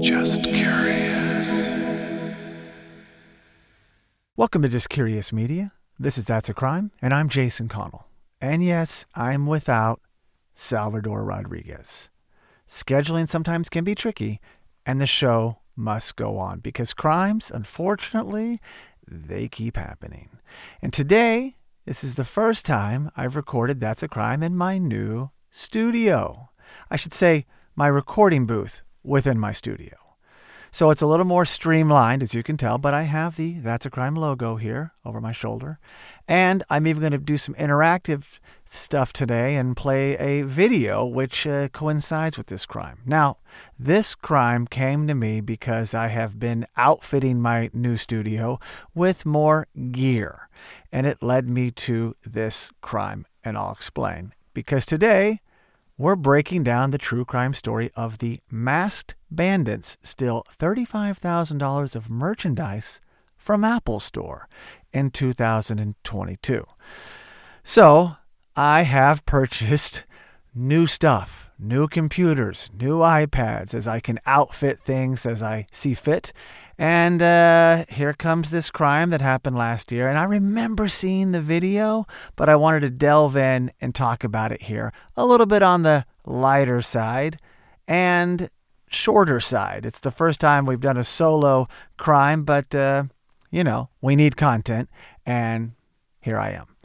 Just curious. Welcome to Just Curious Media. This is That's a Crime, and I'm Jason Connell. And yes, I'm without Salvador Rodriguez. Scheduling sometimes can be tricky, and the show must go on because crimes, unfortunately, they keep happening. And today, this is the first time I've recorded That's a Crime in my new studio. I should say, my recording booth within my studio. So it's a little more streamlined, as you can tell, but I have the That's a Crime logo here over my shoulder. And I'm even going to do some interactive stuff today and play a video which uh, coincides with this crime. Now, this crime came to me because I have been outfitting my new studio with more gear, and it led me to this crime, and I'll explain. Because today, we're breaking down the true crime story of the masked bandits steal $35,000 of merchandise from Apple Store in 2022. So, I have purchased new stuff, new computers, new iPads as I can outfit things as I see fit. And uh, here comes this crime that happened last year. And I remember seeing the video, but I wanted to delve in and talk about it here a little bit on the lighter side and shorter side. It's the first time we've done a solo crime, but, uh, you know, we need content. And here I am.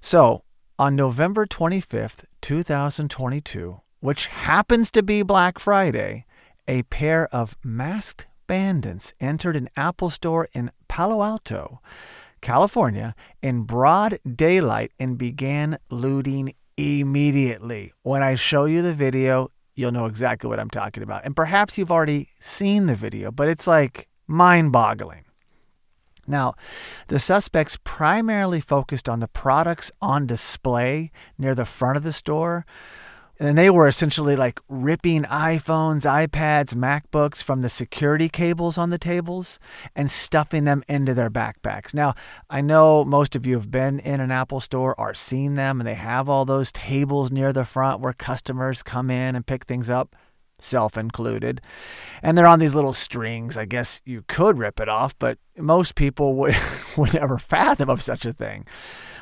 So, on November 25th, 2022, which happens to be Black Friday, a pair of masked bandits entered an Apple store in Palo Alto, California, in broad daylight and began looting immediately. When I show you the video, you'll know exactly what I'm talking about. And perhaps you've already seen the video, but it's like mind boggling. Now, the suspects primarily focused on the products on display near the front of the store. And they were essentially like ripping iPhones, iPads, MacBooks from the security cables on the tables and stuffing them into their backpacks. Now, I know most of you have been in an Apple store or seen them, and they have all those tables near the front where customers come in and pick things up self included. And they're on these little strings. I guess you could rip it off, but most people would, would never fathom of such a thing.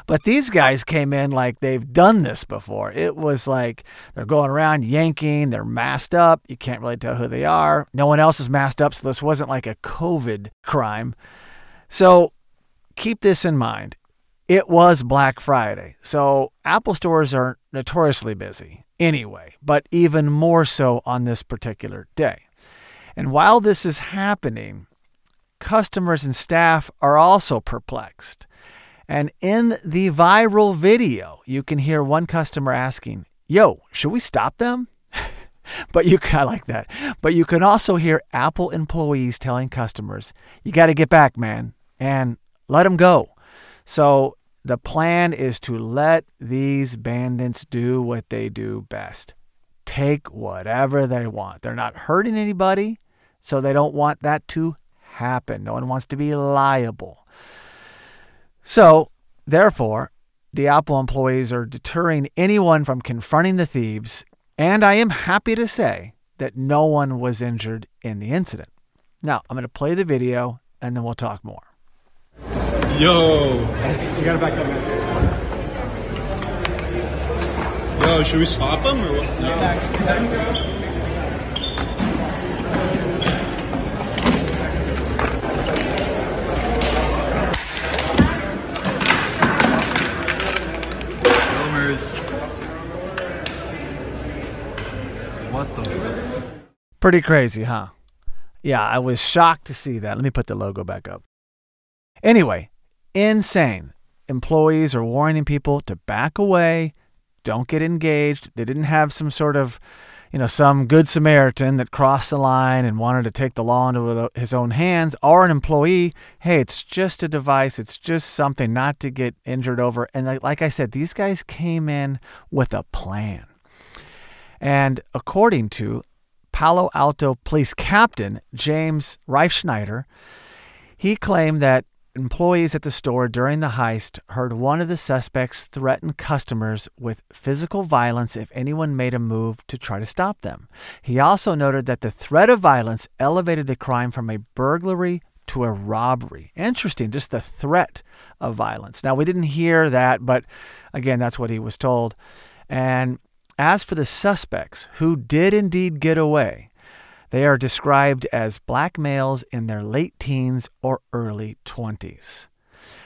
But these guys came in like they've done this before. It was like they're going around yanking, they're masked up. You can't really tell who they are. No one else is masked up, so this wasn't like a COVID crime. So keep this in mind. It was Black Friday. So Apple stores are notoriously busy anyway, but even more so on this particular day. And while this is happening, customers and staff are also perplexed. And in the viral video, you can hear one customer asking, Yo, should we stop them? but you kind of like that. But you can also hear Apple employees telling customers, You got to get back, man, and let them go. So the plan is to let these bandits do what they do best take whatever they want. They're not hurting anybody, so they don't want that to happen. No one wants to be liable. So, therefore, the Apple employees are deterring anyone from confronting the thieves, and I am happy to say that no one was injured in the incident. Now, I'm going to play the video and then we'll talk more. Yo, You gotta back up, man. yo, should we stop him or what? Filmers. What the? Pretty crazy, huh? Yeah, I was shocked to see that. Let me put the logo back up. Anyway, insane. Employees are warning people to back away, don't get engaged. They didn't have some sort of, you know, some good Samaritan that crossed the line and wanted to take the law into his own hands, or an employee. Hey, it's just a device. It's just something not to get injured over. And like, I said, these guys came in with a plan. And according to Palo Alto Police Captain James Reifschneider, he claimed that employees at the store during the heist heard one of the suspects threaten customers with physical violence if anyone made a move to try to stop them. He also noted that the threat of violence elevated the crime from a burglary to a robbery. Interesting, just the threat of violence. Now, we didn't hear that, but again, that's what he was told. And as for the suspects who did indeed get away, they are described as black males in their late teens or early 20s.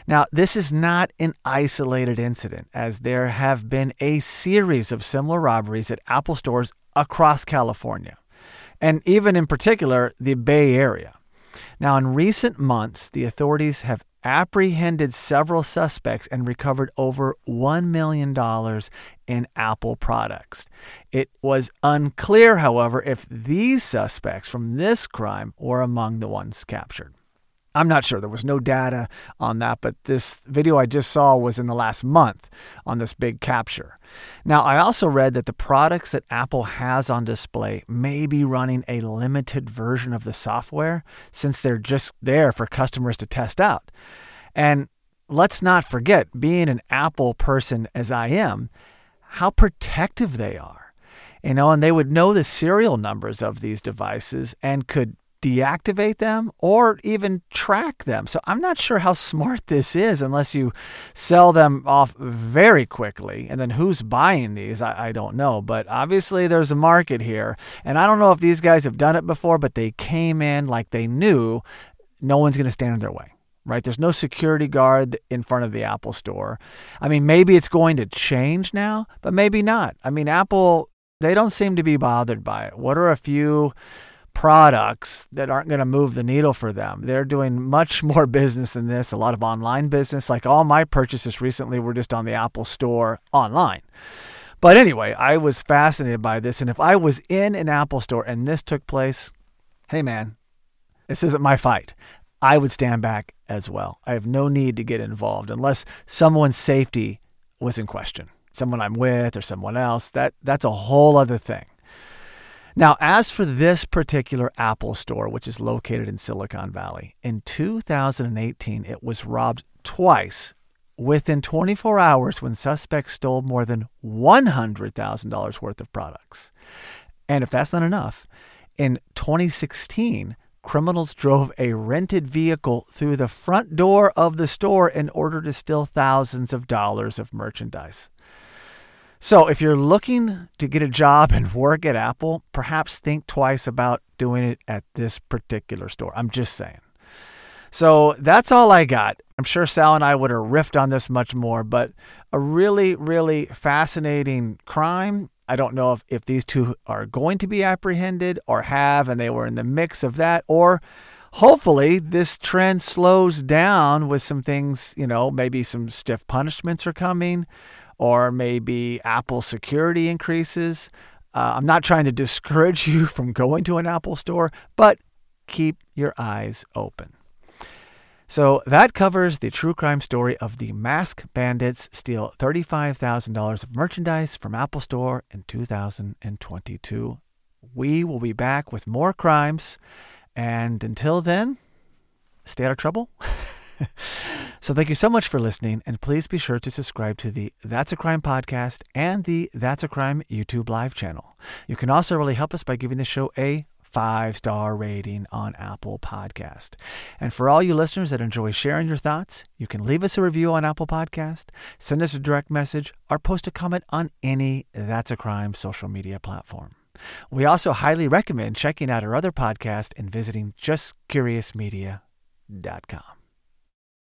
Now, this is not an isolated incident, as there have been a series of similar robberies at Apple stores across California, and even in particular, the Bay Area. Now, in recent months, the authorities have apprehended several suspects and recovered over $1 million in Apple products. It was unclear, however, if these suspects from this crime were among the ones captured. I'm not sure. There was no data on that, but this video I just saw was in the last month on this big capture. Now, I also read that the products that Apple has on display may be running a limited version of the software since they're just there for customers to test out. And let's not forget, being an Apple person as I am, how protective they are. You know, and they would know the serial numbers of these devices and could deactivate them or even track them. So I'm not sure how smart this is unless you sell them off very quickly. And then who's buying these? I, I, don't know. But obviously there's a market here. And I don't know if these guys have done it before, but they came in like they knew no one's going to stand in their way. Right? There's no security guard in front of the Apple store. I mean, maybe it's going to change now, but maybe not. I mean, Apple, they don't seem to be bothered by it. What are a few products that aren't going to move the needle for them. They're doing much more business than this, a lot of online business. Like all my purchases recently were just on the Apple Store online. But anyway, I was fascinated by this. And if I was in an Apple store and this took place, hey man, this isn't my fight. I would stand back as well. I have no need to get involved unless someone's safety was in question. Someone I'm with or someone else, that that's a whole other thing. Now, as for this particular Apple store, which is located in Silicon Valley, in 2018, it was robbed twice within 24 hours when suspects stole more than $100,000 worth of products. And if that's not enough, in 2016, criminals drove a rented vehicle through the front door of the store in order to steal thousands of dollars of merchandise. So, if you're looking to get a job and work at Apple, perhaps think twice about doing it at this particular store. I'm just saying. So, that's all I got. I'm sure Sal and I would have riffed on this much more, but a really, really fascinating crime. I don't know if, if these two are going to be apprehended or have, and they were in the mix of that, or hopefully this trend slows down with some things, you know, maybe some stiff punishments are coming or maybe Apple security increases. Uh, I'm not trying to discourage you from going to an Apple store, but keep your eyes open. So that covers the true crime story of the mask bandits steal $35,000 of merchandise from Apple Store in 2022. We will be back with more crimes. And until then, stay out of trouble. so thank you so much for listening, and please be sure to subscribe to the That's a Crime podcast and the That's a Crime YouTube live channel. You can also really help us by giving the show a five star rating on Apple Podcast. And for all you listeners that enjoy sharing your thoughts, you can leave us a review on Apple Podcast, send us a direct message, or post a comment on any That's a Crime social media platform. We also highly recommend checking out our other podcast and visiting justcuriousmedia.com.